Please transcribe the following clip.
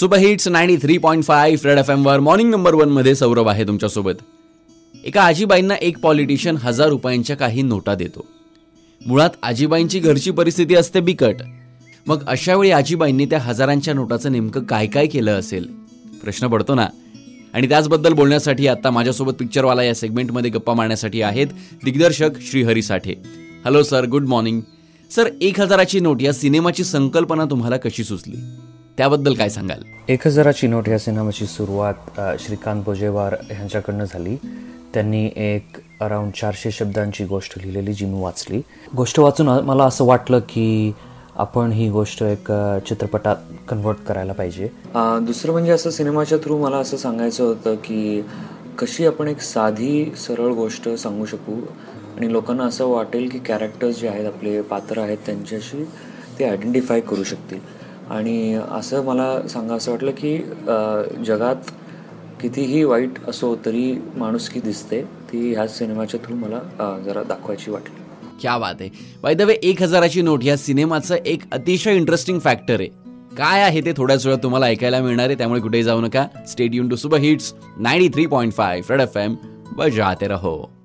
Super hits ninety three point five red F एमवर morning number वनमध्ये सौरभ आहे तुमच्यासोबत. एका आजीबाईंना एक पॉलिटिशियन हजार रुपयांच्या काही नोटा देतो. मुळात आजीबाईंची घरची परिस्थिती असते बिकट. मग अशावेळी आजीबाईंनी त्या हजारांच्या नोटाचं नेमकं काय काय केलं असेल? प्रश्न पडतो ना? आणि त्याचबद्दल बोलण्यासाठी आता माझ्यासोबत पिक्चरवाला या सेगमेंटमध्ये गप्पा मारण्यासाठी आहेत दिग्दर्शक Shrihari Sathe. Hello sir good morning sir एक हजाराची नोट या सिनेमाची संकल्पना तुम्हाला कशी सुचली? त्याबद्दल काय सांगाल? एक हजाराची नोट या सिनेमाची सुरुवात श्रीकांत बोजेवार यांच्याकडनं झाली. त्यांनी एक अराउंड चारशे शब्दांची गोष्ट लिहिलेली जी मी वाचली. गोष्ट वाचून मला असं वाटलं की आपण ही गोष्ट एक चित्रपटात कन्वर्ट करायला पाहिजे. दुसरं म्हणजे असं सिनेमाच्या थ्रू मला असं सांगायचं होतं की कशी आपण एक साधी सरळ गोष्ट सांगू शकू? आणि लोकांना असं वाटेल की कॅरेक्टर्स जे आहेत आपले पात्र आहेत त्यांच्याशी ते आयडेंटिफाय करू शकतील. आणि असं मला सांगा असं वाटलं की जगात कितीही वाईट असो तरी माणुसकी दिसते ती ह्या सिनेमाच्या थ्रू मला जरा दाखवायची वाटली. क्या बात आहे. बाय द वे एक हजाराची नोट या सिनेमाचं एक अतिशय इंटरेस्टिंग फॅक्टर आहे. काय आहे ते थोड्याच वेळात तुम्हाला ऐकायला मिळणार आहे त्यामुळे कुठेही जाऊ नका. Stadium to super hits ninety three point five red F M बजाते रहो.